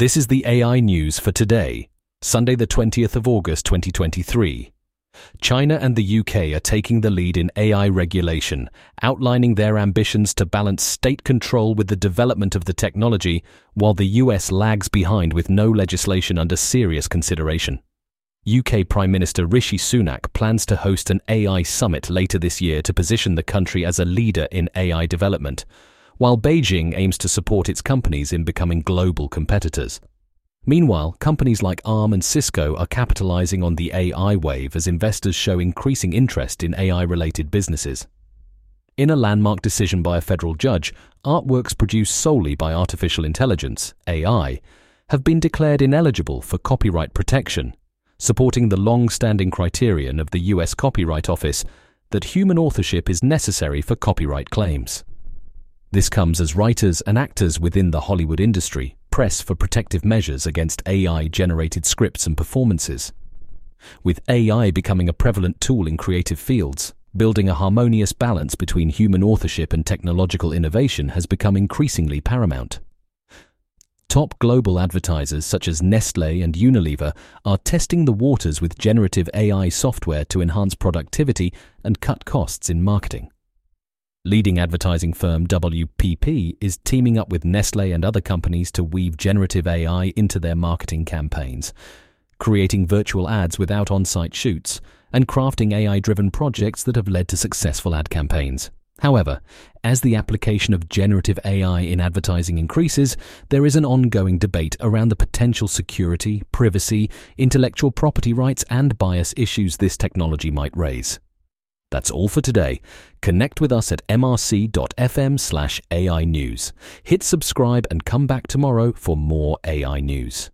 This is the AI news for today, Sunday, the 20th of August 2023. China and the UK are taking the lead in AI regulation, outlining their ambitions to balance state control with the development of the technology, while the US lags behind with no legislation under serious consideration. UK Prime Minister Rishi Sunak plans to host an AI summit later this year to position the country as a leader in AI development, while Beijing aims to support its companies in becoming global competitors. Meanwhile, companies like ARM and Cisco are capitalizing on the AI wave as investors show increasing interest in AI related businesses. In a landmark decision by a federal judge, artworks produced solely by artificial intelligence, AI, have been declared ineligible for copyright protection, supporting the long standing criterion of the US Copyright Office that human authorship is necessary for copyright claims. This comes as writers and actors within the Hollywood industry press for protective measures against AI generated scripts and performances. With AI becoming a prevalent tool in creative fields, building a harmonious balance between human authorship and technological innovation has become increasingly paramount. Top global advertisers such as Nestle and Unilever are testing the waters with generative AI software to enhance productivity and cut costs in marketing. Leading advertising firm WPP is teaming up with Nestle and other companies to weave generative AI into their marketing campaigns, creating virtual ads without on site shoots, and crafting AI driven projects that have led to successful ad campaigns. However, as the application of generative AI in advertising increases, there is an ongoing debate around the potential security, privacy, intellectual property rights, and bias issues this technology might raise. That's all for today. Connect with us at mrc.fm slash AI News. Hit subscribe and come back tomorrow for more AI news.